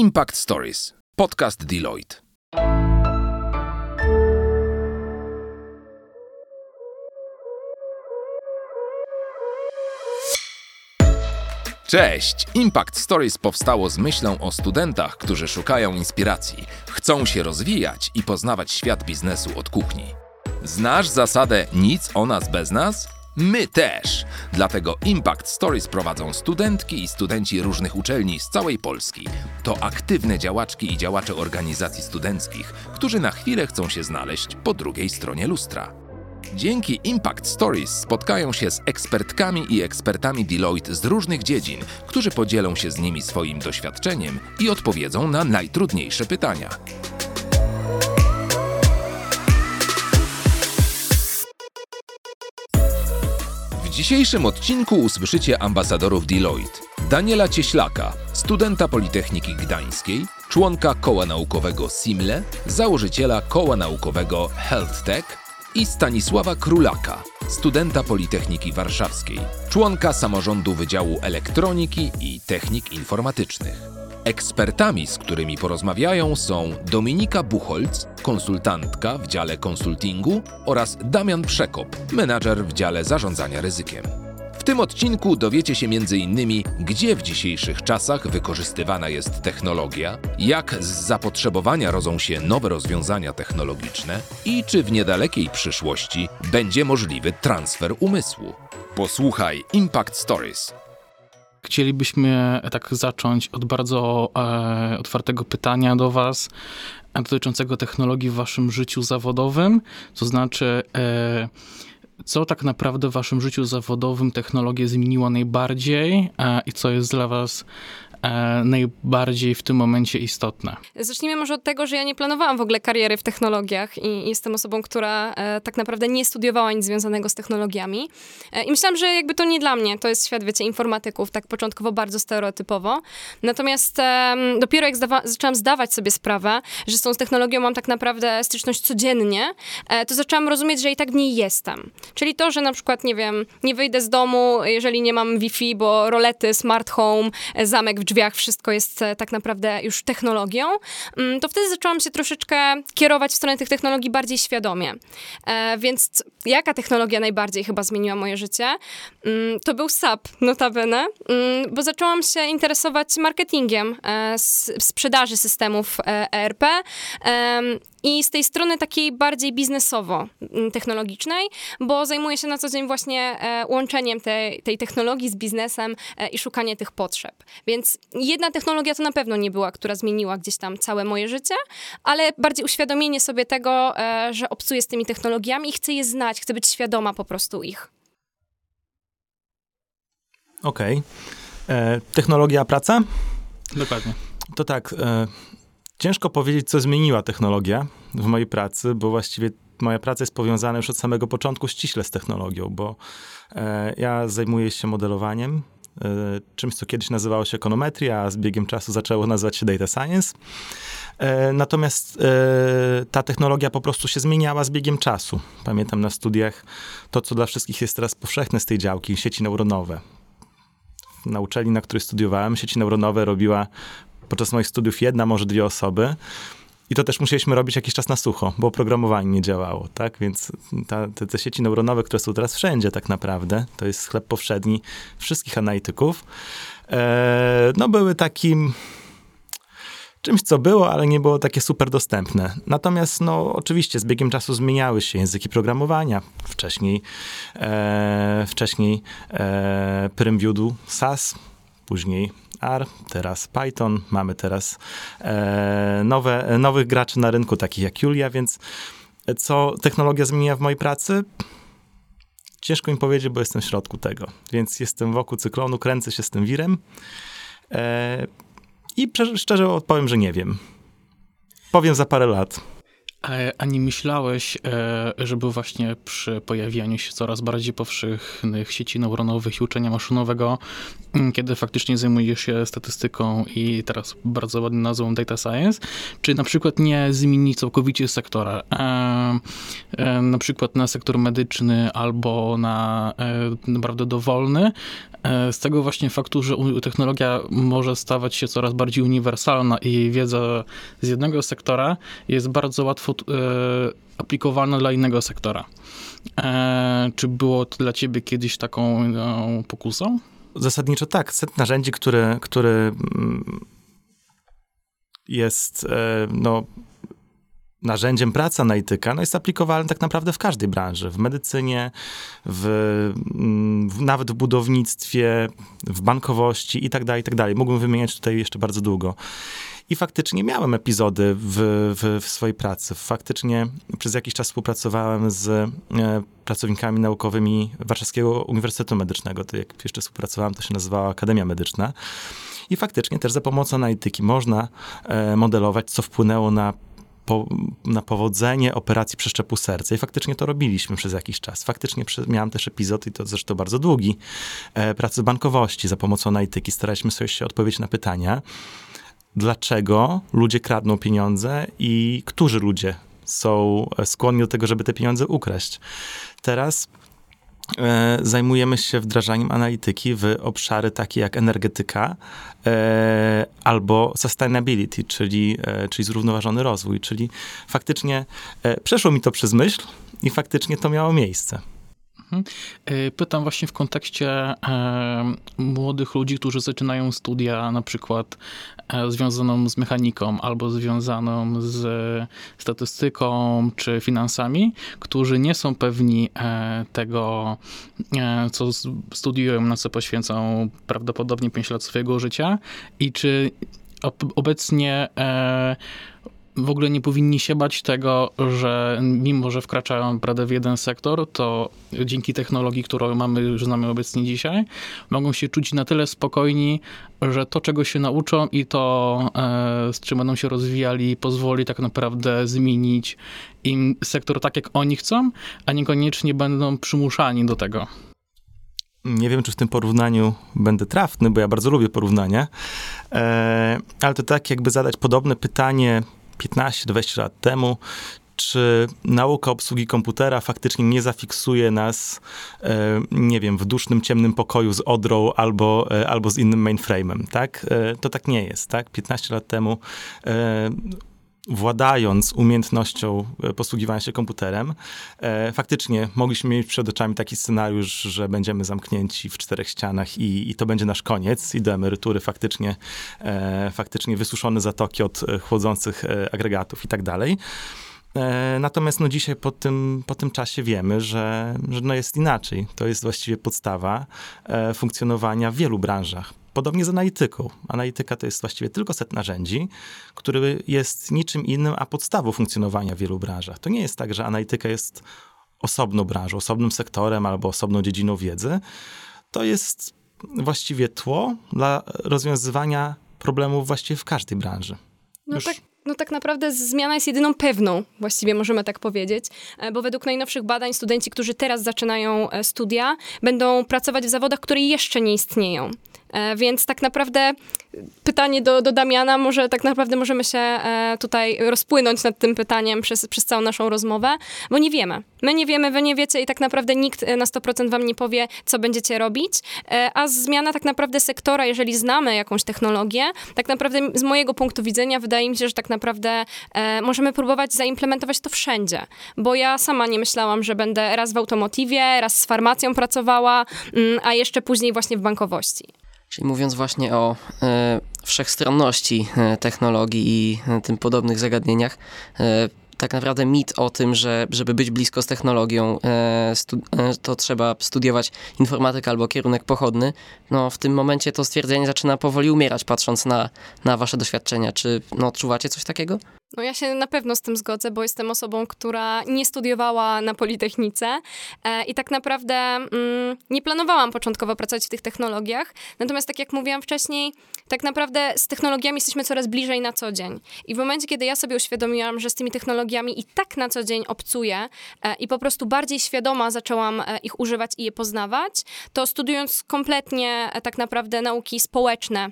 Impact Stories, podcast Deloitte. Cześć! Impact Stories powstało z myślą o studentach, którzy szukają inspiracji, chcą się rozwijać i poznawać świat biznesu od kuchni. Znasz zasadę nic o nas bez nas? My też! Dlatego Impact Stories prowadzą studentki i studenci różnych uczelni z całej Polski. To aktywne działaczki i działacze organizacji studenckich, którzy na chwilę chcą się znaleźć po drugiej stronie lustra. Dzięki Impact Stories spotkają się z ekspertkami i ekspertami Deloitte z różnych dziedzin, którzy podzielą się z nimi swoim doświadczeniem i odpowiedzą na najtrudniejsze pytania. W dzisiejszym odcinku usłyszycie ambasadorów Deloitte. Daniela Cieślaka, studenta Politechniki Gdańskiej, członka koła naukowego SIMLE, założyciela koła naukowego HealthTech i Stanisława Królaka, studenta Politechniki Warszawskiej, członka samorządu Wydziału Elektroniki i Technik Informatycznych. Ekspertami, z którymi porozmawiają są Dominika Buchholz, konsultantka w dziale konsultingu oraz Damian Przekop, menadżer w dziale zarządzania ryzykiem. W tym odcinku dowiecie się m.in. gdzie w dzisiejszych czasach wykorzystywana jest technologia, jak z zapotrzebowania rodzą się nowe rozwiązania technologiczne i czy w niedalekiej przyszłości będzie możliwy transfer umysłu. Posłuchaj Impact Stories. Chcielibyśmy tak zacząć od bardzo e, otwartego pytania do Was dotyczącego technologii w Waszym życiu zawodowym. To znaczy, e, co tak naprawdę w Waszym życiu zawodowym technologię zmieniła najbardziej e, i co jest dla Was e, najbardziej w tym momencie istotne? Zacznijmy może od tego, że ja nie planowałam w ogóle kariery w technologiach i jestem osobą, która e, tak naprawdę nie studiowała nic związanego z technologiami. E, I myślałam, że jakby to nie dla mnie, to jest świat, wiecie, informatyków, tak początkowo bardzo stereotypowo. Natomiast e, dopiero jak zdawa zaczęłam zdawać sobie sprawę, że z tą technologią mam tak naprawdę styczność codziennie, e, to zaczęłam rozumieć, że i tak w niej jestem. Czyli to, że na przykład, nie wiem, nie wyjdę z domu, jeżeli nie mam Wi-Fi, bo rolety, smart home, e, zamek w drzwiach, wszystko jest e, tak naprawdę już technologią, mm, to wtedy zaczęłam się troszeczkę kierować w stronę tych technologii bardziej świadomie. E, więc jaka technologia najbardziej chyba zmieniła moje życie? Mm, to był SAP, notabene, mm, bo zaczęłam się interesować marketingiem, e, sprzedaży systemów ERP i z tej strony takiej bardziej biznesowo-technologicznej, bo zajmuję się na co dzień właśnie łączeniem tej, tej technologii z biznesem i szukanie tych potrzeb. Więc jedna technologia to na pewno nie była, która zmieniła gdzieś tam całe moje życie, ale bardziej uświadomienie sobie tego, e, że obcuję z tymi technologiami i chcę je znać, chcę być świadoma po prostu ich. Okej. Okay. E, technologia, praca? Dokładnie. To tak, e, ciężko powiedzieć, co zmieniła technologia w mojej pracy, bo właściwie moja praca jest powiązana już od samego początku ściśle z technologią, bo e, ja zajmuję się modelowaniem, E, czymś, co kiedyś nazywało się ekonometria, a z biegiem czasu zaczęło nazywać się data science. E, natomiast e, ta technologia po prostu się zmieniała z biegiem czasu. Pamiętam na studiach to, co dla wszystkich jest teraz powszechne z tej działki, sieci neuronowe. Na uczelni, na której studiowałem, sieci neuronowe robiła podczas moich studiów jedna, może dwie osoby. I to też musieliśmy robić jakiś czas na sucho, bo oprogramowanie nie działało, tak? Więc ta, te, te, sieci neuronowe, które są teraz wszędzie tak naprawdę, to jest chleb powszedni wszystkich analityków, e, no były takim czymś, co było, ale nie było takie super dostępne. Natomiast, no, oczywiście z biegiem czasu zmieniały się języki programowania. Wcześniej, e, wcześniej e, SAS, później R, teraz Python, mamy teraz e, nowe, nowych graczy na rynku, takich jak Julia, więc co technologia zmienia w mojej pracy? Ciężko mi powiedzieć, bo jestem w środku tego, więc jestem wokół cyklonu, kręcę się z tym wirem e, i szczerze odpowiem, że nie wiem. Powiem za parę lat. E, a nie myślałeś, e, żeby właśnie przy pojawianiu się coraz bardziej powszechnych sieci neuronowych i uczenia maszynowego, mm, kiedy faktycznie zajmujesz się statystyką i teraz bardzo ładną nazwą data science, czy na przykład nie zmienić całkowicie sektora, e, na przykład na sektor medyczny albo na naprawdę dowolny, z tego właśnie faktu, że technologia może stawać się coraz bardziej uniwersalna i wiedza z jednego sektora jest bardzo łatwo e, aplikowana dla innego sektora. E, czy było to dla ciebie kiedyś taką no, pokusą? Zasadniczo tak. Set narzędzi, który, który mm, jest no, narzędziem pracy analityka no jest aplikowalny tak naprawdę w każdej branży. W medycynie, w, mm, w, nawet w budownictwie, w bankowości i tak dalej, i tak dalej. Mógłbym wymieniać tutaj jeszcze bardzo długo. I faktycznie miałem epizody w, w, w, swojej pracy. Faktycznie przez jakiś czas współpracowałem z e, pracownikami naukowymi Warszawskiego Uniwersytetu Medycznego. To jak jeszcze współpracowałem, to się nazywała Akademia Medyczna. I faktycznie też za pomocą analityki można e, modelować, co wpłynęło na po, na powodzenie operacji przeszczepu serca. I faktycznie to robiliśmy przez jakiś czas. Faktycznie miałem też epizod, i to zresztą bardzo długi, e, pracy bankowości. Za pomocą analityki staraliśmy sobie się odpowiedzieć na pytania, dlaczego ludzie kradną pieniądze i którzy ludzie są skłonni do tego, żeby te pieniądze ukraść. Teraz e, zajmujemy się wdrażaniem analityki w obszary takie jak energetyka e, albo sustainability, czyli, e, czyli zrównoważony rozwój. Czyli faktycznie e, przeszło mi to przez myśl i faktycznie to miało miejsce. Mhm. E, pytam właśnie w kontekście e, młodych ludzi, którzy zaczynają studia na przykład e, związaną z mechaniką albo związaną z statystyką czy finansami, którzy nie są pewni tego, co studiują, na co poświęcą prawdopodobnie 5 lat swojego życia i czy obecnie w ogóle nie powinni się bać tego, że mimo, że wkraczają naprawdę w jeden sektor, to dzięki technologii, którą mamy, znamy obecnie dzisiaj, mogą się czuć na tyle spokojni, że to, czego się nauczą i to, e, z czym będą się rozwijali, pozwoli tak naprawdę zmienić im sektor tak, jak oni chcą, a niekoniecznie będą przymuszani do tego. Nie wiem, czy w tym porównaniu będę trafny, bo ja bardzo lubię porównania, e, ale to tak, jakby zadać podobne pytanie 15-20 lat temu, czy nauka obsługi komputera faktycznie nie zafiksuje nas, e, nie wiem, w dusznym, ciemnym pokoju z odrą albo, e, albo z innym mainframe'em, tak? E, to tak nie jest, tak? 15 lat temu władając umiejętnością posługiwania się komputerem, e, faktycznie mogliśmy mieć przed oczami taki scenariusz, że będziemy zamknięci w czterech ścianach i, i to będzie nasz koniec i do emerytury faktycznie, e, faktycznie wysuszone zatoki od chłodzących agregatów i tak dalej. E, natomiast no dzisiaj po tym, po tym czasie wiemy, że, że no jest inaczej. To jest właściwie podstawa e, funkcjonowania w wielu branżach. Podobnie z analityką. Analityka to jest właściwie tylko set narzędzi, który jest niczym innym, a podstawą funkcjonowania w wielu branżach. To nie jest tak, że analityka jest osobną branżą, osobnym sektorem albo osobną dziedziną wiedzy. To jest właściwie tło dla rozwiązywania problemów właściwie w każdej branży. No Już... tak, no tak naprawdę zmiana jest jedyną pewną, właściwie możemy tak powiedzieć, e, bo według najnowszych badań studenci, którzy teraz zaczynają e, studia, będą pracować w zawodach, które jeszcze nie istnieją. E, więc tak naprawdę pytanie do, do Damiana, może tak naprawdę możemy się e, tutaj rozpłynąć nad tym pytaniem przez, przez całą naszą rozmowę, bo nie wiemy. My nie wiemy, wy nie wiecie i tak naprawdę nikt e, na 100% wam nie powie, co będziecie robić, a zmiana tak naprawdę sektora, jeżeli znamy jakąś technologię, tak naprawdę z mojego punktu widzenia wydaje mi się, że tak naprawdę możemy próbować zaimplementować to wszędzie, bo ja sama nie myślałam, że będę raz w automotywie, raz z farmacją pracowała, mm, a jeszcze później właśnie w bankowości. Czyli mówiąc właśnie o e, wszechstronności e, technologii i e, tym podobnych zagadnieniach, e, tak naprawdę mit o tym, że żeby być blisko z technologią, e, to trzeba studiować informatykę albo kierunek pochodny. No w tym momencie to stwierdzenie zaczyna powoli umierać, patrząc na, na wasze doświadczenia. Czy no, odczuwacie coś takiego? No ja się na pewno z tym zgodzę, bo jestem osobą, która nie studiowała na Politechnice e, i tak naprawdę mm, nie planowałam początkowo pracować w tych technologiach. Natomiast tak jak mówiłam wcześniej, tak naprawdę z technologiami jesteśmy coraz bliżej na co dzień. I w momencie, kiedy ja sobie uświadomiłam, że z tymi technologiami i tak na co dzień obcuję e, i po prostu bardziej świadoma zaczęłam e, ich używać i je poznawać, to studiując kompletnie tak naprawdę nauki społeczne,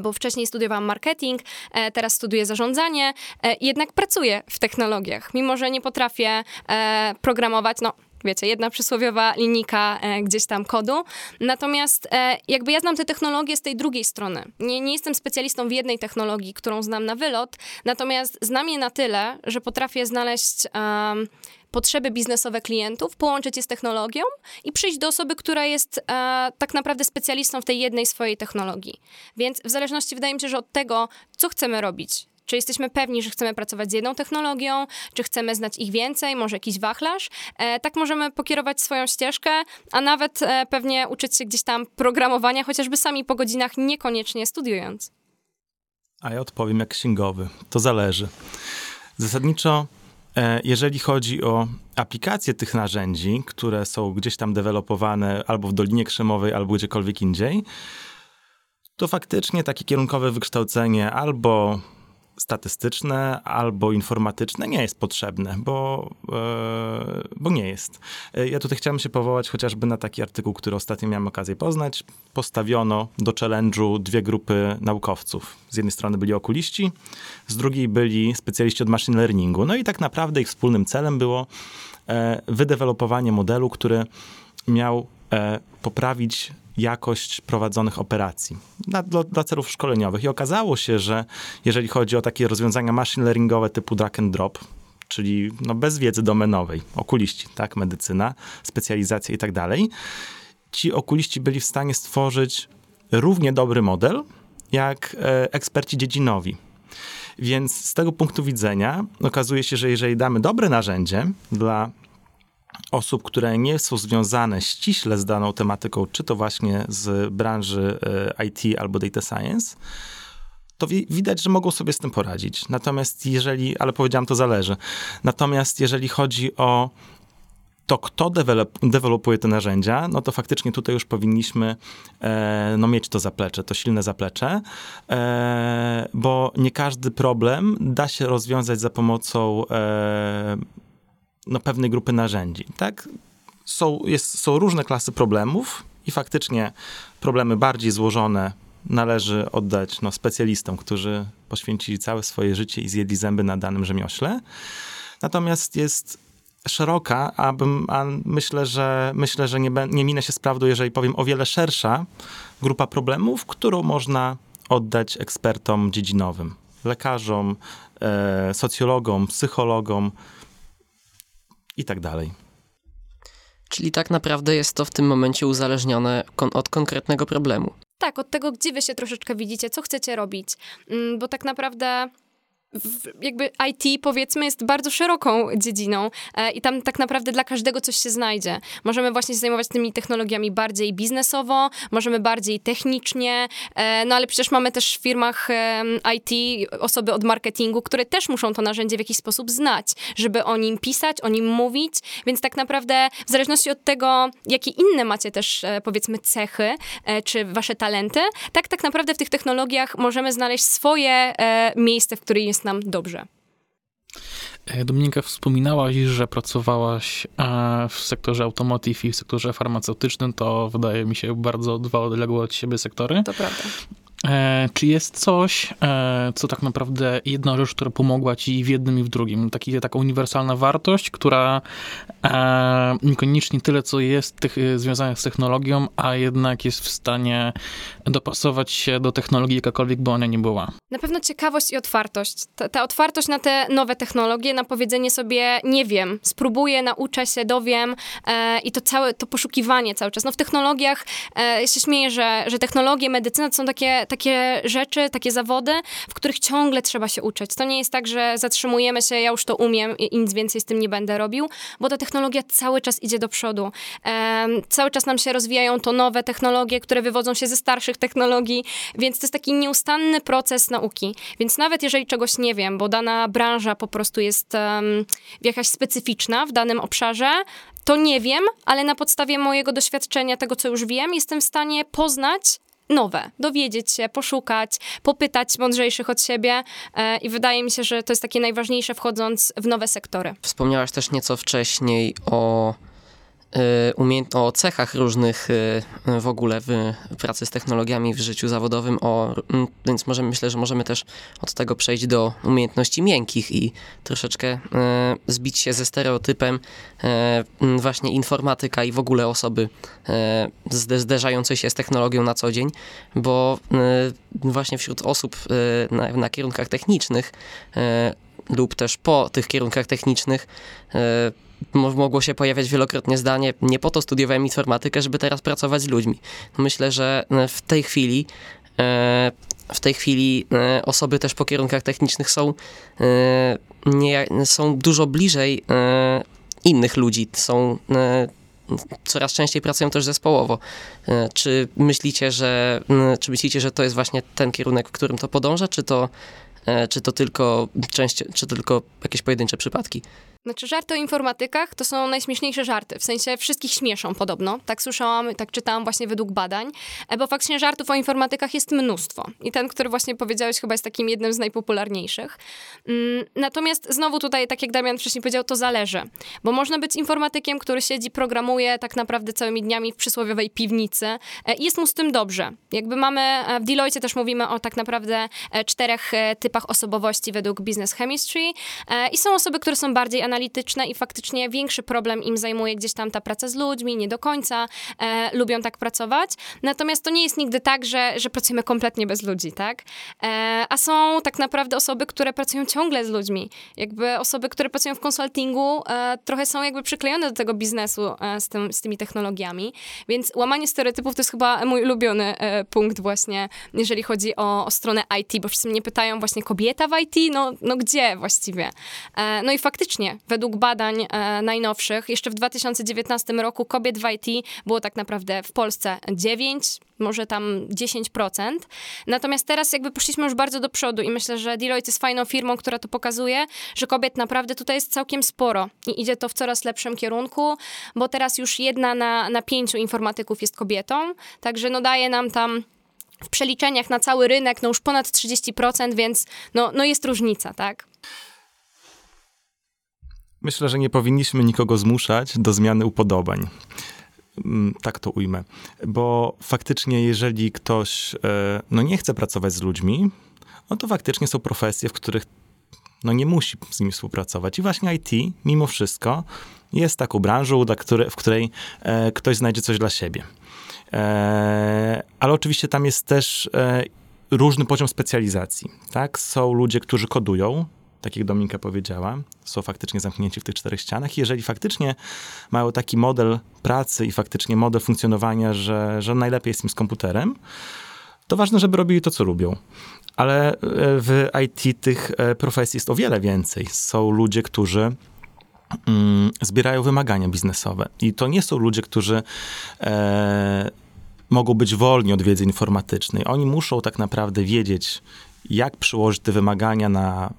bo wcześniej studiowałam marketing, e, teraz studiuję zarządzanie, e, jednak pracuję w technologiach. Mimo, że nie potrafię e, programować, no wiecie, jedna przysłowiowa linijka e, gdzieś tam kodu. Natomiast e, jakby ja znam te technologie z tej drugiej strony. Nie, nie jestem specjalistą w jednej technologii, którą znam na wylot, natomiast znam je na tyle, że potrafię znaleźć potrzeby biznesowe klientów, połączyć je z technologią i przyjść do osoby, która jest e, tak naprawdę specjalistą w tej jednej swojej technologii. Więc w zależności, wydaje mi się, że od tego, co chcemy robić, czy jesteśmy pewni, że chcemy pracować z jedną technologią, czy chcemy znać ich więcej, może jakiś wachlarz, e, tak możemy pokierować swoją ścieżkę, a nawet e, pewnie uczyć się gdzieś tam programowania, chociażby sami po godzinach, niekoniecznie studiując. A ja odpowiem jak księgowy. To zależy. Zasadniczo, jeżeli chodzi o aplikacje tych narzędzi, które są gdzieś tam dewelopowane albo w Dolinie Krzemowej, albo gdziekolwiek indziej, to faktycznie takie kierunkowe wykształcenie albo statystyczne albo informatyczne nie jest potrzebne, bo, e, bo nie jest. E, Ja tutaj chciałem się powołać chociażby na taki artykuł, który ostatnio miałem okazję poznać. Postawiono do challenge'u dwie grupy naukowców. Z jednej strony byli okuliści, z drugiej byli specjaliści od machine learningu. No i tak naprawdę ich wspólnym celem było e, wydevelopowanie modelu, który miał poprawić jakość prowadzonych operacji dla, dla, dla celów szkoleniowych. I okazało się, że jeżeli chodzi o takie rozwiązania machine learningowe typu drag and drop, czyli no bez wiedzy domenowej, okuliści, tak, medycyna, specjalizacja i tak dalej, ci okuliści byli w stanie stworzyć równie dobry model, jak e, eksperci dziedzinowi. Więc z tego punktu widzenia okazuje się, że jeżeli damy dobre narzędzie dla osób, które nie są związane ściśle z daną tematyką, czy to właśnie z branży e, IT albo data science, to wi- widać, że mogą sobie z tym poradzić. Natomiast jeżeli, ale powiedziałam, to zależy. Natomiast jeżeli chodzi o to, kto dewelop, dewelopuje te narzędzia, no to faktycznie tutaj już powinniśmy e, no, mieć to zaplecze, to silne zaplecze, e, bo nie każdy problem da się rozwiązać za pomocą e, no, pewnej grupy narzędzi. Tak? Są, jest, są różne klasy problemów i faktycznie problemy bardziej złożone należy oddać no, specjalistom, którzy poświęcili całe swoje życie i zjedli zęby na danym rzemiośle. Natomiast jest szeroka, a, bym, a myślę, że, myślę, że nie, nie minę się z prawdą, jeżeli powiem o wiele szersza grupa problemów, którą można oddać ekspertom dziedzinowym, lekarzom, e, socjologom, psychologom i tak dalej. Czyli tak naprawdę jest to w tym momencie uzależnione kon- od konkretnego problemu. Tak, od tego, gdzie wy się troszeczkę widzicie, co chcecie robić, Mm, bo tak naprawdę jakby IT powiedzmy jest bardzo szeroką dziedziną e, i tam tak naprawdę dla każdego coś się znajdzie. Możemy właśnie się zajmować tymi technologiami bardziej biznesowo, możemy bardziej technicznie, e, no ale przecież mamy też w firmach IT osoby od marketingu, które też muszą to narzędzie w jakiś sposób znać, żeby o nim pisać, o nim mówić, więc tak naprawdę w zależności od tego, jakie inne macie też e, powiedzmy cechy, czy wasze talenty, tak tak naprawdę w tych technologiach możemy znaleźć swoje miejsce, w którym jest nam dobrze. E, Dominika, wspominałaś, że pracowałaś e, w sektorze automotive i w sektorze farmaceutycznym. To wydaje mi się bardzo dwa odległe od siebie sektory. To prawda. E, czy jest coś, e, co tak naprawdę jedna rzecz, która pomogła ci w jednym i w drugim? Taki, taka uniwersalna wartość, która e, niekoniecznie tyle, co jest tych, związanych z technologią, a jednak jest w stanie dopasować się do technologii, jakakolwiek by ona nie była. Na pewno ciekawość i otwartość. Ta, ta otwartość na te nowe technologie, na powiedzenie sobie nie wiem, spróbuję, nauczę się, dowiem e, i to całe, to poszukiwanie cały czas. No w technologiach, e, się śmieję, że, że technologie, medycyna to są takie takie rzeczy, takie zawody, w których ciągle trzeba się uczyć. To nie jest tak, że zatrzymujemy się, ja już to umiem i nic więcej z tym nie będę robił, bo ta technologia cały czas idzie do przodu. cały czas nam się rozwijają to nowe technologie, które wywodzą się ze starszych technologii, więc to jest taki nieustanny proces nauki. Więc nawet jeżeli czegoś nie wiem, bo dana branża po prostu jest um, jakaś specyficzna w danym obszarze, to nie wiem, ale na podstawie mojego doświadczenia, tego co już wiem, jestem w stanie poznać nowe, dowiedzieć się, poszukać, popytać mądrzejszych od siebie e, i wydaje mi się, że to jest takie najważniejsze wchodząc w nowe sektory. Wspomniałaś też nieco wcześniej o umiejęt- o cechach różnych y, w ogóle w pracy z technologiami w życiu zawodowym, o, mm, więc myślę, że możemy też od tego przejść do umiejętności miękkich i troszeczkę y, zbić się ze stereotypem mm, właśnie informatyka i w ogóle osoby zderzającej się z technologią na co dzień, bo właśnie wśród osób na, na kierunkach technicznych lub też po tych kierunkach technicznych mogło się pojawiać wielokrotnie zdanie, nie po to studiowałem informatykę, żeby teraz pracować z ludźmi. Myślę, że e, w tej chwili e, w tej chwili e, osoby też po kierunkach technicznych są, nie, są dużo bliżej innych ludzi, są coraz częściej pracują też zespołowo. Czy myślicie, że, czy myślicie, że to jest właśnie ten kierunek, w którym to podąża, czy to, czy to tylko część, czy tylko jakieś pojedyncze przypadki? Znaczy, żarty o informatykach to są najśmieszniejsze żarty. W sensie wszystkich śmieszą podobno. Tak słyszałam, tak czytałam właśnie według badań. E, bo faktycznie żartów o informatykach jest mnóstwo. I ten, który właśnie powiedziałeś, chyba jest takim jednym z najpopularniejszych. Mm, natomiast znowu tutaj, tak jak Damian wcześniej powiedział, to zależy. Bo można być informatykiem, który siedzi, programuje tak naprawdę całymi dniami w przysłowiowej piwnicy. E, I jest mu z tym dobrze. Jakby mamy, e, w Deloitte też mówimy o tak naprawdę czterech typach osobowości według Business Chemistry. I są osoby, które są bardziej analityczne i faktycznie większy problem im zajmuje gdzieś tam ta praca z ludźmi, nie do końca e, lubią tak pracować. Natomiast to nie jest nigdy tak, że, że pracujemy kompletnie bez ludzi, tak? E, a są tak naprawdę osoby, które pracują ciągle z ludźmi. Jakby osoby, które pracują w konsultingu, e, trochę są jakby przyklejone do tego biznesu e, z, tym, z tymi technologiami. Więc łamanie stereotypów to jest chyba mój ulubiony e, punkt właśnie, jeżeli chodzi o, o stronę IT, bo wszyscy mnie pytają właśnie kobieta w IT, no, no gdzie właściwie? E, no i faktycznie według badań e, najnowszych, jeszcze w 2019 roku kobiet w IT było tak naprawdę w Polsce 9, może tam 10%. Natomiast teraz jakby poszliśmy już bardzo do przodu i myślę, że Deloitte jest fajną firmą, która to pokazuje, że kobiet naprawdę tutaj jest całkiem sporo i idzie to w coraz lepszym kierunku, bo teraz już jedna na, na pięciu informatyków jest kobietą, także no daje nam tam w przeliczeniach na cały rynek no już ponad 30%, więc no, no jest różnica, tak? Myślę, że nie powinniśmy nikogo zmuszać do zmiany upodobań. Mm, tak to ujmę. Bo faktycznie, jeżeli ktoś e, no, nie chce pracować z ludźmi, no to faktycznie są profesje, w których no, nie musi z nimi współpracować. I właśnie IT, mimo wszystko, jest taką branżą, w której e, ktoś znajdzie coś dla siebie. E, ale oczywiście tam jest też różny poziom specjalizacji. Tak? Są ludzie, którzy kodują, tak jak Dominika powiedziała, są faktycznie zamknięci w tych czterech ścianach. jeżeli faktycznie mają taki model pracy i faktycznie model funkcjonowania, że, że najlepiej jest im z komputerem, to ważne, żeby robili to, co lubią. Ale e, w IT tych e, profesji jest o wiele więcej. Są ludzie, którzy mm, zbierają wymagania biznesowe. I to nie są ludzie, którzy e, mogą być wolni od wiedzy informatycznej. Oni muszą tak naprawdę wiedzieć, jak przyłożyć te wymagania na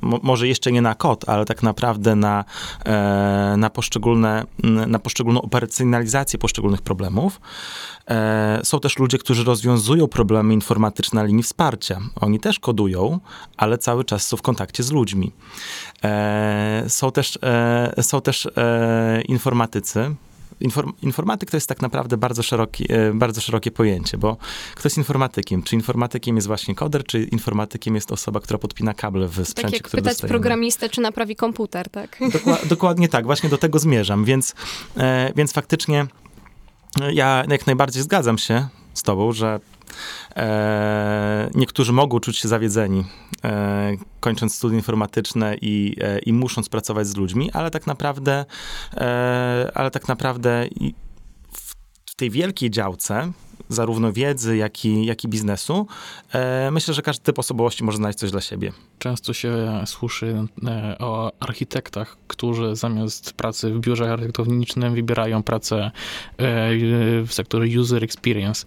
może jeszcze nie na kod, ale tak naprawdę na, e, na, poszczególne, na poszczególną operacjonalizację poszczególnych problemów. E, są też ludzie, którzy rozwiązują problemy informatyczne na linii wsparcia. Oni też kodują, ale cały czas są w kontakcie z ludźmi. E, są też, są też informatycy, Inform informatyk to jest tak naprawdę bardzo, szeroki, e, bardzo szerokie pojęcie, bo kto jest informatykiem? Czy informatykiem jest właśnie koder, czy informatykiem jest osoba, która podpina kable w sprzęcie, tak jak który pytać dostajemy? programistę, czy naprawi komputer, tak? dokładnie tak, właśnie do tego zmierzam, więc, e, więc faktycznie e, ja jak najbardziej zgadzam się z tobą, że niektórzy mogą czuć się zawiedzeni, e, kończąc studia informatyczne i, e, i musząc pracować z ludźmi, ale tak naprawdę, e, ale tak naprawdę w tej wielkiej działce zarówno wiedzy, jak i, jak i biznesu, e, myślę, że każdy typ osobowości może znaleźć coś dla siebie. Często się słyszy e, o architektach, którzy zamiast pracy w biurze architektonicznym wybierają pracę e, w sektorze user experience,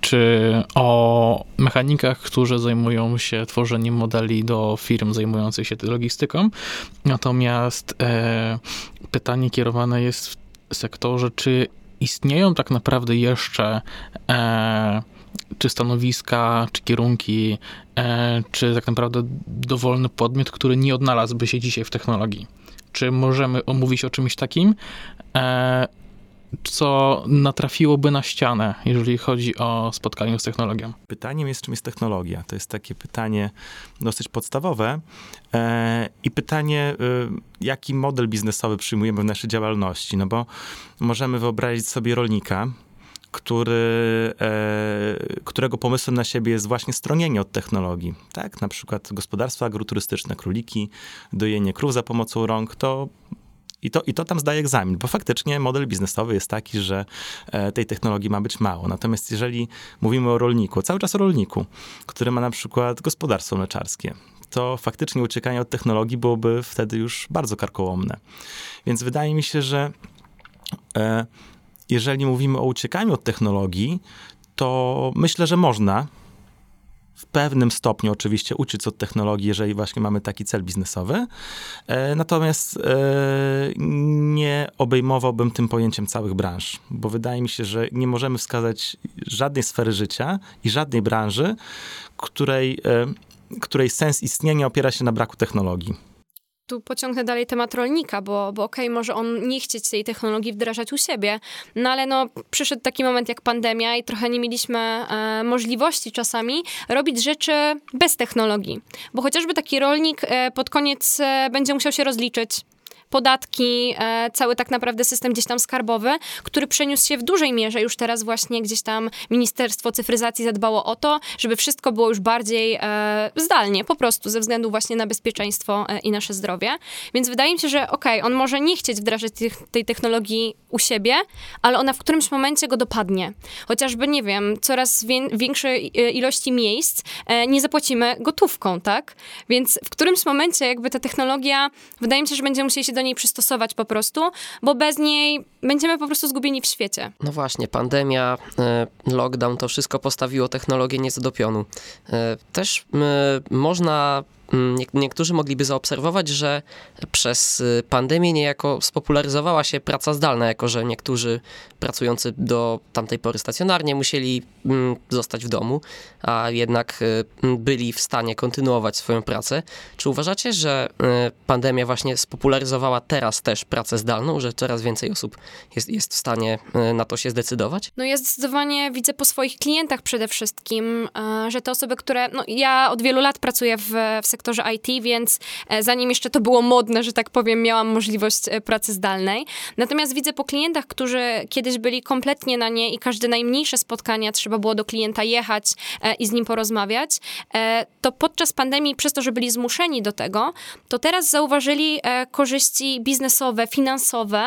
czy o mechanikach, którzy zajmują się tworzeniem modeli do firm zajmujących się logistyką. Natomiast pytanie kierowane jest w sektorze, czy istnieją tak naprawdę jeszcze czy stanowiska, czy kierunki, e, czy tak naprawdę dowolny podmiot, który nie odnalazłby się dzisiaj w technologii. Czy możemy omówić o czymś takim, e, co natrafiłoby na ścianę, jeżeli chodzi o spotkanie z technologią? Pytaniem jest, czym jest technologia. To jest takie pytanie dosyć podstawowe e, i pytanie, jaki model biznesowy przyjmujemy w naszej działalności. No bo możemy wyobrazić sobie rolnika, który, e, którego pomysłem na siebie jest właśnie stronienie od technologii. Tak, na przykład gospodarstwa agroturystyczne, króliki, dojenie krów za pomocą rąk, to i to, I to tam zdaje egzamin, bo faktycznie model biznesowy jest taki, że e, tej technologii ma być mało. Natomiast jeżeli mówimy o rolniku, cały czas o rolniku, który ma na przykład gospodarstwo mleczarskie, to faktycznie uciekanie od technologii byłoby wtedy już bardzo karkołomne. Więc wydaje mi się, że e, jeżeli mówimy o uciekaniu od technologii, to myślę, że można w pewnym stopniu oczywiście uczyć od technologii, jeżeli właśnie mamy taki cel biznesowy. E, natomiast e, nie obejmowałbym tym pojęciem całych branż, bo wydaje mi się, że nie możemy wskazać żadnej sfery życia i żadnej branży, której, e, której sens istnienia opiera się na braku technologii tu pociągnę dalej temat rolnika, bo, bo okej, okay, może on nie chcieć tej technologii wdrażać u siebie, no ale no przyszedł taki moment jak pandemia i trochę nie mieliśmy e, możliwości czasami robić rzeczy bez technologii, bo chociażby taki rolnik e, pod koniec e, będzie musiał się rozliczyć podatki, e, cały tak naprawdę system gdzieś tam skarbowy, który przeniósł się w dużej mierze już teraz właśnie gdzieś tam Ministerstwo Cyfryzacji zadbało o to, żeby wszystko było już bardziej e, zdalnie, po prostu ze względu właśnie na bezpieczeństwo e, i nasze zdrowie. Więc wydaje mi się, że okej, okay, on może nie chcieć wdrażać tych, tej technologii u siebie, ale ona w którymś momencie go dopadnie. Chociażby, nie wiem, coraz większej ilości miejsc nie zapłacimy gotówką, tak? Więc w którymś momencie jakby ta technologia, wydaje mi się, że będziemy musieli się do niej przystosować po prostu, bo bez niej będziemy po prostu zgubieni w świecie. No właśnie, pandemia, e, lockdown, to wszystko postawiło technologię nieco do pionu. E, też można Mm, niektórzy mogliby zaobserwować, że przez y, pandemię niejako spopularyzowała się praca zdalna, jako że niektórzy pracujący do tamtej pory stacjonarnie musieli mm, zostać w domu, a jednak y, mm, byli w stanie kontynuować swoją pracę. Czy uważacie, że y, pandemia właśnie spopularyzowała teraz też pracę zdalną, że coraz więcej osób jest, jest w stanie na to się zdecydować? No ja zdecydowanie widzę po swoich klientach przede wszystkim, że te osoby, które, no ja od wielu lat pracuję w, w sektorze IT, więc e, zanim jeszcze to było modne, że tak powiem, miałam możliwość e, pracy zdalnej. Natomiast widzę po klientach, którzy kiedyś byli kompletnie na nie i każde najmniejsze spotkania trzeba było do klienta jechać e, i z nim porozmawiać, to podczas pandemii, przez to, że byli zmuszeni do tego, to teraz zauważyli korzyści biznesowe, finansowe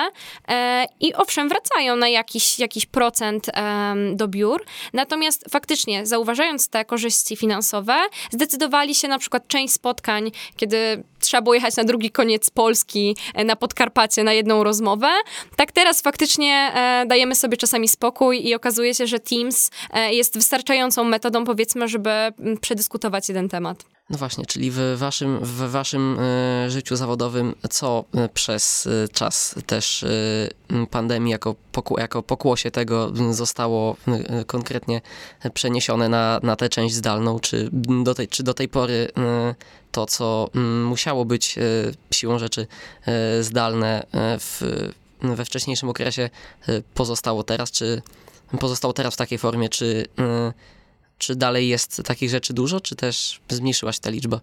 i owszem, wracają na jakiś, jakiś procent do biur. Natomiast faktycznie, zauważając te korzyści finansowe, zdecydowali się na przykład część spotkań, kiedy trzeba było jechać na drugi koniec Polski, e, na Podkarpacie, na jedną rozmowę. Tak teraz faktycznie e, dajemy sobie czasami spokój i okazuje się, że Teams e, jest wystarczającą metodą, powiedzmy, żeby przedyskutować jeden temat. No właśnie, czyli w waszym, w waszym y, życiu zawodowym, co y, przez y, czas też pandemii jako, poku, jako pokłosie tego zostało konkretnie przeniesione na, na tę część zdalną, czy do tej, czy do tej pory to, co musiało być siłą rzeczy zdalne w, we wcześniejszym okresie, pozostało teraz, czy pozostało teraz w takiej formie, czy czy dalej jest takich rzeczy dużo, czy też zmniejszyła się ta liczba?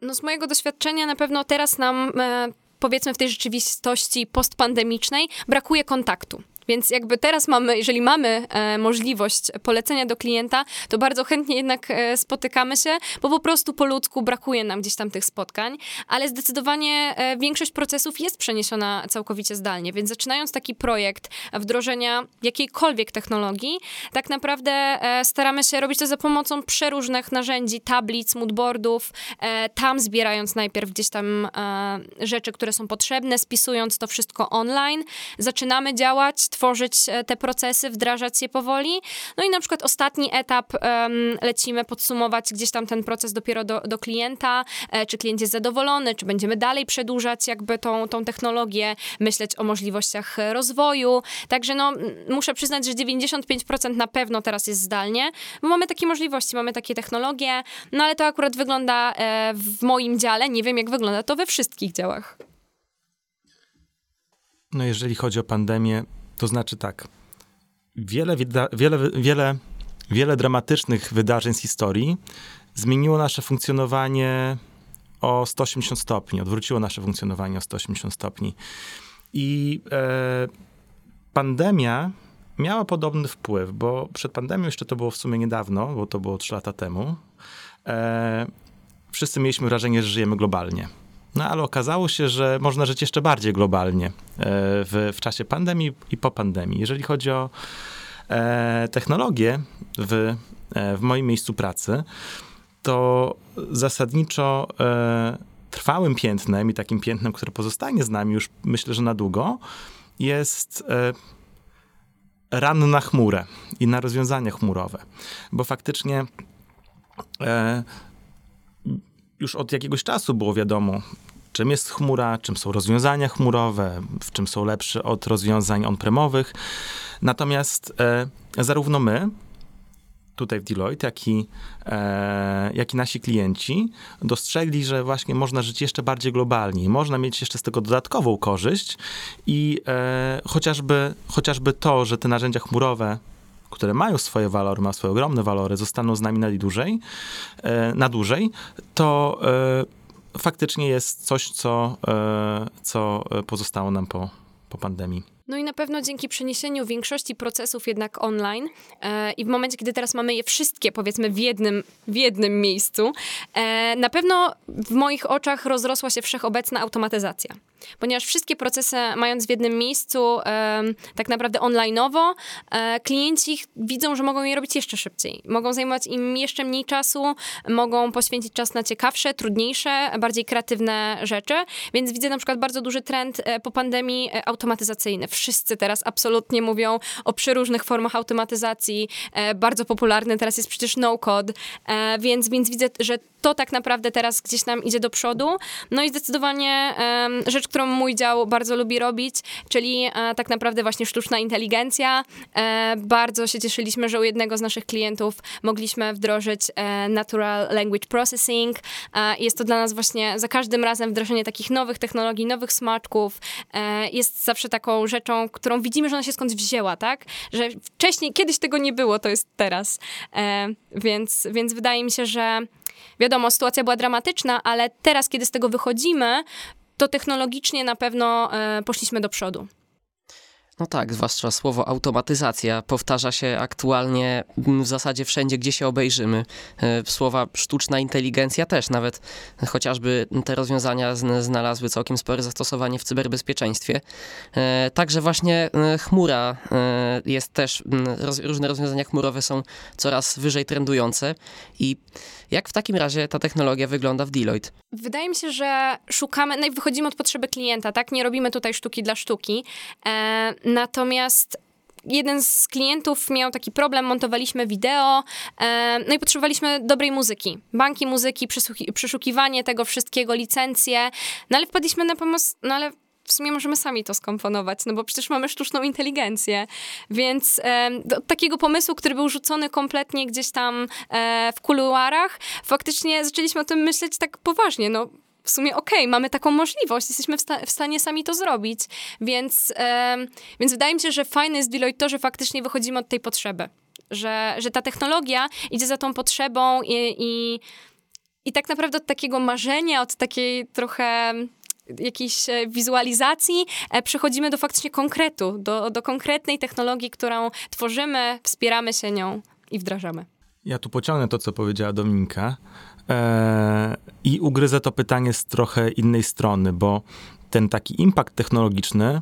No z mojego doświadczenia na pewno teraz nam e, powiedzmy w tej rzeczywistości postpandemicznej brakuje kontaktu. Więc jakby teraz mamy, jeżeli mamy e, możliwość polecenia do klienta, to bardzo chętnie jednak e, spotykamy się, bo po prostu po ludzku brakuje nam gdzieś tam tych spotkań, ale zdecydowanie e, większość procesów jest przeniesiona całkowicie zdalnie, więc zaczynając taki projekt wdrożenia jakiejkolwiek technologii, tak naprawdę e, staramy się robić to za pomocą przeróżnych narzędzi, tablic, moodboardów, e, tam zbierając najpierw gdzieś tam e, rzeczy, które są potrzebne, spisując to wszystko online, zaczynamy działać, tworzyć e, te procesy, wdrażać je powoli. No i na przykład ostatni etap lecimy podsumować gdzieś tam ten proces dopiero do, do klienta, e, czy klient jest zadowolony, czy będziemy dalej przedłużać jakby tą, tą technologię, myśleć o możliwościach e, rozwoju. Także no, muszę przyznać, że 95% na pewno teraz jest zdalnie, bo mamy takie możliwości, mamy takie technologie, no ale to akurat wygląda w moim dziale, nie wiem jak wygląda to we wszystkich działach. No jeżeli chodzi o pandemię, to znaczy tak. Wiele, wiele, wiele, wiele dramatycznych wydarzeń z historii zmieniło nasze funkcjonowanie o 180 stopni, odwróciło nasze funkcjonowanie o 180 stopni. I e, pandemia miała podobny wpływ, bo przed pandemią jeszcze to było w sumie niedawno, bo to było 3 lata temu. E, wszyscy mieliśmy wrażenie, że żyjemy globalnie. No ale okazało się, że można żyć jeszcze bardziej globalnie e, w, w czasie pandemii i po pandemii. Jeżeli chodzi o e, technologię w, e, w moim miejscu pracy, to zasadniczo trwałym piętnem i takim piętnem, które pozostanie z nami już myślę, że na długo, jest ran na chmurę i na rozwiązania chmurowe. Bo faktycznie już od jakiegoś czasu było wiadomo, czym jest chmura, czym są rozwiązania chmurowe, w czym są lepsze od rozwiązań on-premowych. Natomiast e, zarówno my, tutaj w Deloitte, jak i, e, jak i nasi klienci dostrzegli, że właśnie można żyć jeszcze bardziej globalnie, można mieć jeszcze z tego dodatkową korzyść i e, chociażby, chociażby to, że te narzędzia chmurowe które mają swoje walory, mają swoje ogromne walory, zostaną z nami na dłużej, e, na dłużej, to e, faktycznie jest coś, co, e, co pozostało nam po, po pandemii. No i na pewno dzięki przeniesieniu większości procesów jednak online e, i w momencie, kiedy teraz mamy je wszystkie, powiedzmy, w jednym, w jednym miejscu, e, na pewno w moich oczach rozrosła się wszechobecna automatyzacja ponieważ wszystkie procesy mając w jednym miejscu, tak naprawdę onlineowo, e, klienci widzą, że mogą je robić jeszcze szybciej. Mogą zajmować im jeszcze mniej czasu, mogą poświęcić czas na ciekawsze, trudniejsze, bardziej kreatywne rzeczy, więc widzę na przykład bardzo duży trend e, po pandemii e, automatyzacyjny. Wszyscy teraz absolutnie mówią o przeróżnych formach automatyzacji. Bardzo popularny teraz jest przecież no-code, więc, więc widzę, że to tak naprawdę teraz gdzieś nam idzie do przodu. No i zdecydowanie rzecz, którą mój dział bardzo lubi robić, czyli e, tak naprawdę właśnie sztuczna inteligencja. E, bardzo się cieszyliśmy, że u jednego z naszych klientów mogliśmy wdrożyć e, Natural Language Processing. Jest to dla nas właśnie za każdym razem wdrożenie takich nowych technologii, nowych smaczków. Jest zawsze taką rzeczą, którą widzimy, że ona się skądś wzięła, tak? Że wcześniej, kiedyś tego nie było, to jest teraz. Więc, więc wydaje mi się, że wiadomo, sytuacja była dramatyczna, ale teraz, kiedy z tego wychodzimy, to technologicznie na pewno e, poszliśmy do przodu. No tak, zwłaszcza słowo automatyzacja powtarza się aktualnie w zasadzie wszędzie, gdzie się obejrzymy. E, słowa sztuczna inteligencja też, nawet chociażby te rozwiązania znalazły całkiem spore zastosowanie w cyberbezpieczeństwie. E, także właśnie chmura jest też, różne rozwiązania chmurowe są coraz wyżej trendujące i jak w takim razie ta technologia wygląda w Deloitte? Wydaje mi się, że szukamy, no i wychodzimy od potrzeby klienta, tak? Nie robimy tutaj sztuki dla sztuki. E, natomiast jeden z klientów miał taki problem, montowaliśmy wideo, e, no i potrzebowaliśmy dobrej muzyki. Banki muzyki, przeszukiwanie tego wszystkiego, licencje, no ale wpadliśmy na pomysł, no ale w sumie możemy sami to skomponować, no bo przecież mamy sztuczną inteligencję. Więc e, od takiego pomysłu, który był rzucony kompletnie gdzieś tam e, w kuluarach, faktycznie zaczęliśmy o tym myśleć tak poważnie. No, w sumie okej, okay, mamy taką możliwość, jesteśmy w, sta w, stanie sami to zrobić. Więc, e, więc wydaje mi się, że fajne jest Deloitte to, że faktycznie wychodzimy od tej potrzeby. Że, że ta technologia idzie za tą potrzebą i, i, i tak naprawdę od takiego marzenia, od takiej trochę jakiejś e, wizualizacji e, przechodzimy do faktycznie konkretu, do, do konkretnej technologii, którą tworzymy, wspieramy się nią i wdrażamy. Ja tu pociągnę to, co powiedziała Dominika e, i ugryzę to pytanie z trochę innej strony, bo ten taki impact technologiczny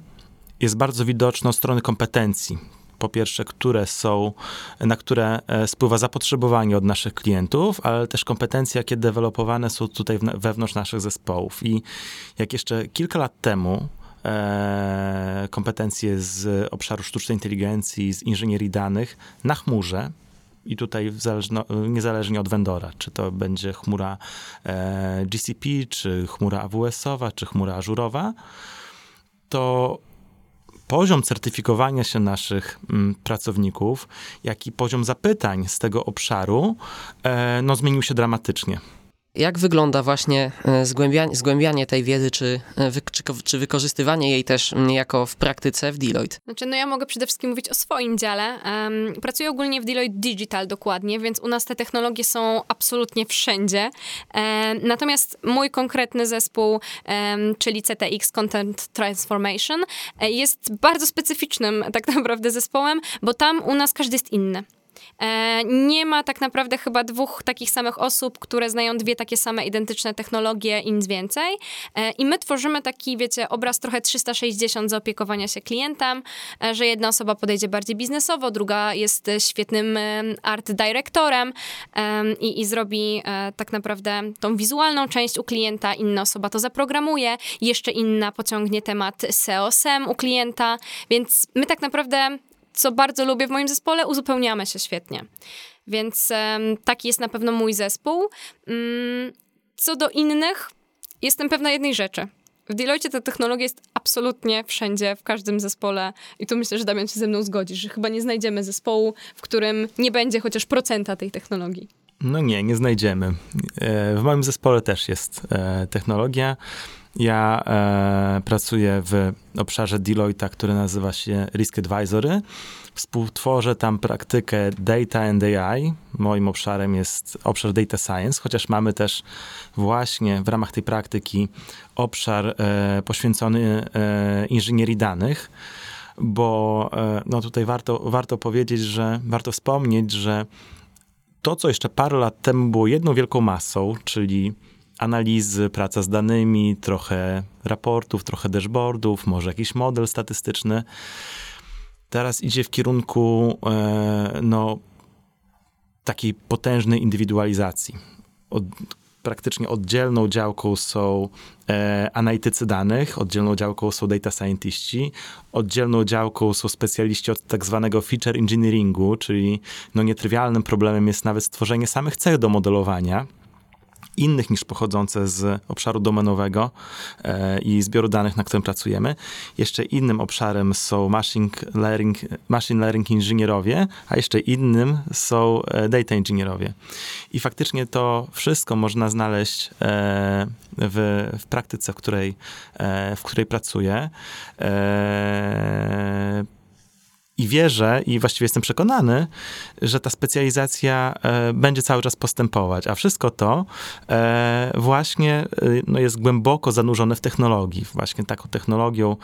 jest bardzo widoczny od strony kompetencji. Po pierwsze, które są, na które e, spływa zapotrzebowanie od naszych klientów, ale też kompetencje, jakie dewelopowane są tutaj wewnątrz naszych zespołów. I jak jeszcze kilka lat temu e, kompetencje z obszaru sztucznej inteligencji, z inżynierii danych na chmurze, i tutaj niezależnie od vendora, czy to będzie chmura e, GCP, czy chmura AWS-owa, czy chmura ażurowa, to poziom certyfikowania się naszych mm, pracowników, jak i poziom zapytań z tego obszaru, e, no, zmienił się dramatycznie. Jak wygląda właśnie e, zgłębianie, zgłębianie tej wiedzy, czy, e, czy, czy, wykorzystywanie jej też jako w praktyce w Deloitte? Znaczy, no ja mogę przede wszystkim mówić o swoim dziale. Um, pracuję ogólnie w Deloitte Digital dokładnie, więc u nas te technologie są absolutnie wszędzie. Um, natomiast mój konkretny zespół, um, czyli CTX Content Transformation, jest bardzo specyficznym tak naprawdę zespołem, bo tam u nas każdy jest inny. E, nie ma tak naprawdę chyba dwóch takich samych osób, które znają dwie takie same identyczne technologie i nic więcej. E, I my tworzymy taki, wiecie, obraz trochę 360 zaopiekowania się klientem, e, że jedna osoba podejdzie bardziej biznesowo, druga jest świetnym art directorem i, i zrobi tak naprawdę tą wizualną część u klienta, inna osoba to zaprogramuje, jeszcze inna pociągnie temat SEO-SEM u klienta, więc my tak naprawdę co bardzo lubię w moim zespole, uzupełniamy się świetnie. Więc taki jest na pewno mój zespół. Um, co do innych, jestem pewna jednej rzeczy. W Deloitte ta technologia jest absolutnie wszędzie, w każdym zespole i tu myślę, że Damian się ze mną zgodzi, że chyba nie znajdziemy zespołu, w którym nie będzie chociaż procenta tej technologii. No nie, nie znajdziemy. E, w moim zespole też jest e, technologia. Ja e, pracuję w obszarze Deloitte, który nazywa się Risk Advisory. Współtworzę tam praktykę Data and AI. Moim obszarem jest obszar Data Science, chociaż mamy też właśnie w ramach tej praktyki obszar e, poświęcony e, inżynierii danych bo e, no tutaj warto, warto powiedzieć, że warto wspomnieć, że to, co jeszcze parę lat temu było jedną wielką masą, czyli analizy, praca z danymi, trochę raportów, trochę dashboardów, może jakiś model statystyczny. Teraz idzie w kierunku e, no, takiej potężnej indywidualizacji. Od, praktycznie oddzielną działką są e, analitycy danych, oddzielną działką są data scientiści, oddzielną działką są specjaliści od tak zwanego feature engineeringu, czyli no, nietrywialnym problemem jest nawet stworzenie samych cech do modelowania innych niż pochodzące z obszaru domenowego e, i zbioru danych, na którym pracujemy. Jeszcze innym obszarem są machine learning, machine learning inżynierowie, a jeszcze innym są e, data inżynierowie. I faktycznie to wszystko można znaleźć e, w, w praktyce, w której, w której pracuję. I wierzę i właściwie jestem przekonany, że ta specjalizacja e, będzie cały czas postępować, a wszystko to e, właśnie e, no, jest głęboko zanurzone w technologii. Właśnie taką technologią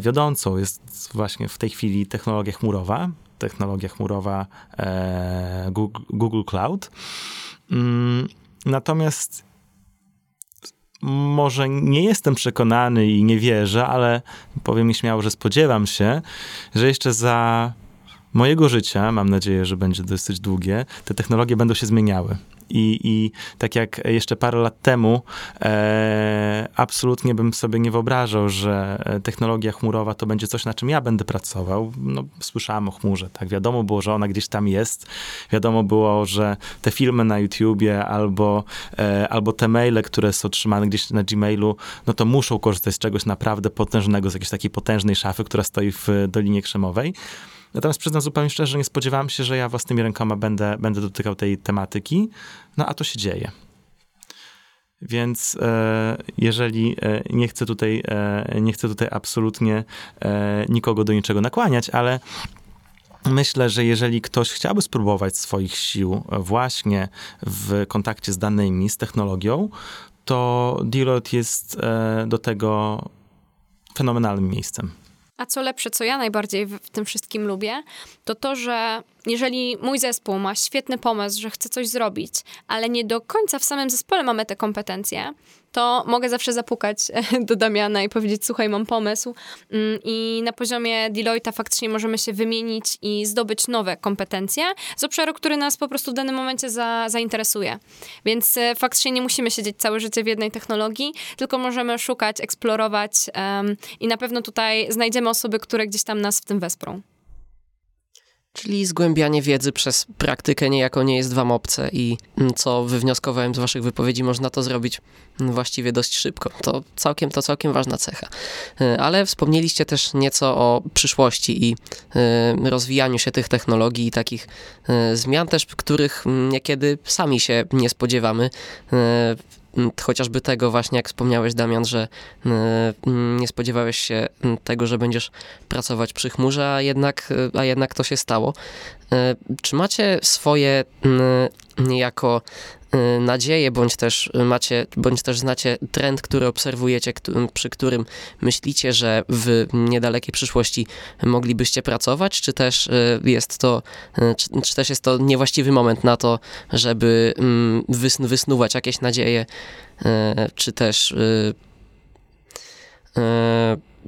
wiodącą jest właśnie w tej chwili technologia chmurowa, technologia chmurowa Google, Google Cloud. Mm, natomiast może nie jestem przekonany i nie wierzę, ale powiem mi śmiało, że spodziewam się, że jeszcze za mojego życia, mam nadzieję, że będzie dosyć długie, te technologie będą się zmieniały. I, i tak jak jeszcze parę lat temu, e, absolutnie bym sobie nie wyobrażał, że technologia chmurowa to będzie coś, na czym ja będę pracował. No, słyszałem o chmurze, tak. Wiadomo było, że ona gdzieś tam jest. Wiadomo było, że te filmy na YouTubie albo, e, albo te maile, które są trzymane gdzieś na Gmailu, no to muszą korzystać z czegoś naprawdę potężnego, z jakiejś takiej potężnej szafy, która stoi w Dolinie Krzemowej. Natomiast przyznam zupełnie szczerze, że nie spodziewałem się, że ja własnymi rękoma będę, będę dotykał tej tematyki, no a to się dzieje. Więc e, jeżeli e, nie chcę tutaj, e, nie chcę tutaj absolutnie nikogo do niczego nakłaniać, ale Myślę, że jeżeli ktoś chciałby spróbować swoich sił właśnie w kontakcie z danymi, z technologią, to Deloitte jest do tego fenomenalnym miejscem. A co lepsze, co ja najbardziej w, w tym wszystkim lubię, to to, że jeżeli mój zespół ma świetny pomysł, że chce coś zrobić, ale nie do końca w samym zespole mamy te kompetencje, to mogę zawsze zapukać do Damiana i powiedzieć, słuchaj, mam pomysł mm, i na poziomie Deloitte faktycznie możemy się wymienić i zdobyć nowe kompetencje z obszaru, który nas po prostu w danym momencie za, zainteresuje. Więc e, faktycznie nie musimy siedzieć całe życie w jednej technologii, tylko możemy szukać, eksplorować um, i na pewno tutaj znajdziemy osoby, które gdzieś tam nas w tym wesprą. Czyli zgłębianie wiedzy przez praktykę niejako nie jest wam obce i mm, co wywnioskowałem z waszych wypowiedzi, można to zrobić mm, właściwie dość szybko. To całkiem, to całkiem ważna cecha. Y, ale wspomnieliście też nieco o przyszłości i y, rozwijaniu się tych technologii i takich y, zmian też, których mm, niekiedy sami się nie spodziewamy chociażby tego właśnie, jak wspomniałeś Damian, że nie spodziewałeś się tego, że będziesz pracować przy chmurze, a jednak, a jednak to się stało. Czy macie swoje niejako Y, nadzieję, bądź też macie, bądź też znacie trend, który obserwujecie, przy którym myślicie, że w niedalekiej przyszłości moglibyście pracować, czy też y, jest to, y, czy, czy też jest to niewłaściwy moment na to, żeby mm, wysn wysnuwać jakieś nadzieje, czy też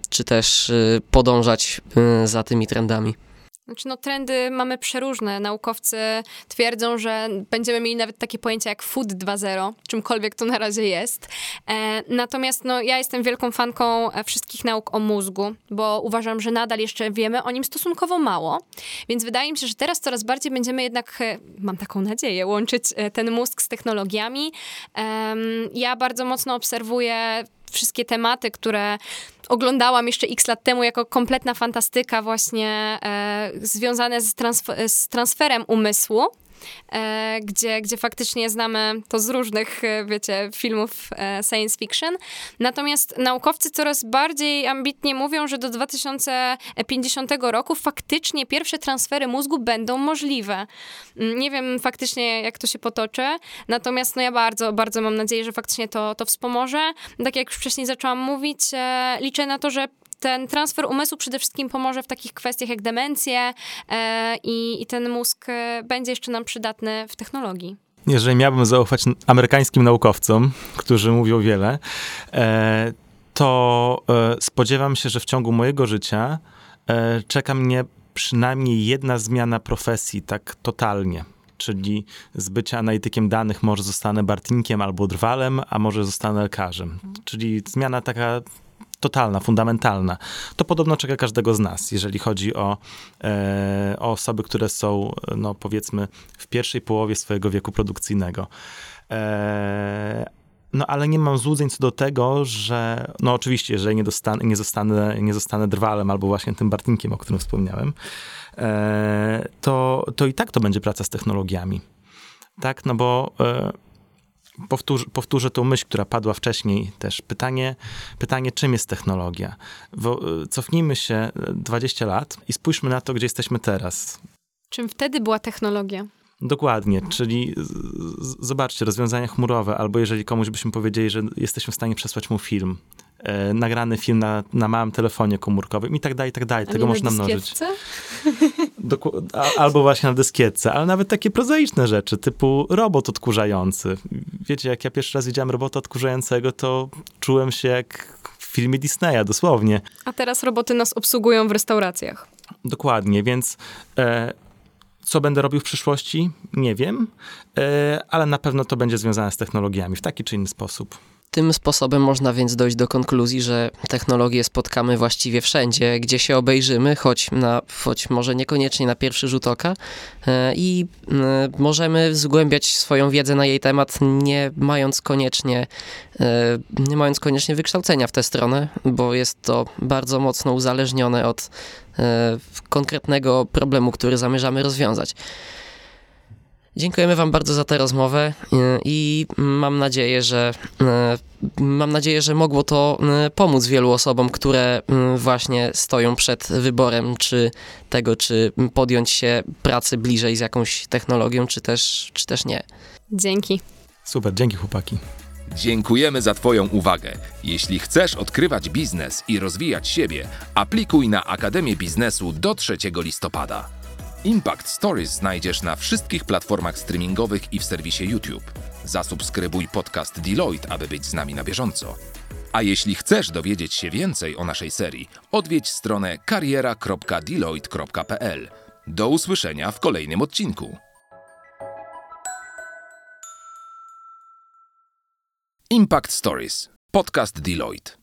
czy też podążać za tymi trendami? Znaczy, no, trendy mamy przeróżne. Naukowcy twierdzą, że będziemy mieli nawet takie pojęcia jak Food 2.0, czymkolwiek to na razie jest. E, natomiast no, ja jestem wielką fanką e, wszystkich nauk o mózgu, bo uważam, że nadal jeszcze wiemy o nim stosunkowo mało. Więc wydaje mi się, że teraz coraz bardziej będziemy jednak, e, mam taką nadzieję, łączyć e, ten mózg z technologiami. E, ja bardzo mocno obserwuję wszystkie tematy, które oglądałam jeszcze x lat temu jako kompletna fantastyka właśnie e, związane z, z transferem umysłu. E, gdzie, gdzie faktycznie znamy to z różnych, e, wiecie, filmów e, science fiction. Natomiast naukowcy coraz bardziej ambitnie mówią, że do 2050 roku faktycznie pierwsze transfery mózgu będą możliwe. Mm, nie wiem faktycznie, jak to się potoczy, natomiast no ja bardzo, bardzo mam nadzieję, że faktycznie to, to wspomoże. Tak jak już wcześniej zaczęłam mówić, liczę na to, że ten transfer umysłu przede wszystkim pomoże w takich kwestiach jak demencje i, i ten mózg e, będzie jeszcze nam przydatny w technologii. Jeżeli miałbym zaufać amerykańskim naukowcom, którzy mówią wiele, e, to e, spodziewam się, że w ciągu mojego życia czeka mnie przynajmniej jedna zmiana profesji, tak totalnie. Czyli z bycia analitykiem danych może zostanę Bartnikiem albo Drwalem, a może zostanę lekarzem. Czyli zmiana taka totalna, fundamentalna. To podobno czeka każdego z nas, jeżeli chodzi o, e, o osoby, które są, no powiedzmy, w pierwszej połowie swojego wieku produkcyjnego. E, no ale nie mam złudzeń co do tego, że no oczywiście, jeżeli nie, dostanę, nie, zostanę, nie zostanę drwalem albo właśnie tym Bartnikiem, o którym wspomniałem, e, to, to i tak to będzie praca z technologiami. Tak, no bo e, powtórzę, powtórzę tą myśl, która padła wcześniej też. Pytanie, pytanie czym jest technologia? Cofnijmy się 20 lat i spójrzmy na to, gdzie jesteśmy teraz. Czym wtedy była technologia? Dokładnie, czyli zobaczcie, rozwiązania chmurowe, albo jeżeli komuś byśmy powiedzieli, że jesteśmy w stanie przesłać mu film, e, nagrany film na, na małym telefonie komórkowym i tak dalej, i tak dalej. A Tego można mnożyć. albo właśnie na dyskietce, ale nawet takie prozaiczne rzeczy, typu robot odkurzający. Wiecie, jak ja pierwszy raz widziałem robota odkurzającego, to czułem się jak w filmie Disneya, dosłownie. A teraz roboty nas obsługują w restauracjach. Dokładnie, więc e, co będę robił w przyszłości? Nie wiem, e, ale na pewno to będzie związane z technologiami w taki czy inny sposób. Tym sposobem można więc dojść do konkluzji, że technologie spotkamy właściwie wszędzie, gdzie się obejrzymy, choć, na, choć może niekoniecznie na pierwszy rzut oka e, i e, możemy zgłębiać swoją wiedzę na jej temat, nie mając koniecznie, e, nie mając koniecznie wykształcenia w tę stronę, bo jest to bardzo mocno uzależnione od konkretnego problemu, który zamierzamy rozwiązać. Dziękujemy Wam bardzo za tę rozmowę e, i mam nadzieję, że e, mam nadzieję, że mogło to e, pomóc wielu osobom, które właśnie stoją przed wyborem, czy tego, czy podjąć się pracy bliżej z jakąś technologią, czy też, czy też nie. Dzięki. Super, dzięki chłopaki. Dziękujemy za Twoją uwagę. Jeśli chcesz odkrywać biznes i rozwijać siebie, aplikuj na Akademię Biznesu do 3 listopada. Impact Stories znajdziesz na wszystkich platformach streamingowych i w serwisie YouTube. Zasubskrybuj podcast Deloitte, aby być z nami na bieżąco. A jeśli chcesz dowiedzieć się więcej o naszej serii, odwiedź stronę kariera.deloitte.pl. Do usłyszenia w kolejnym odcinku. Impact Stories. Podcast Deloitte.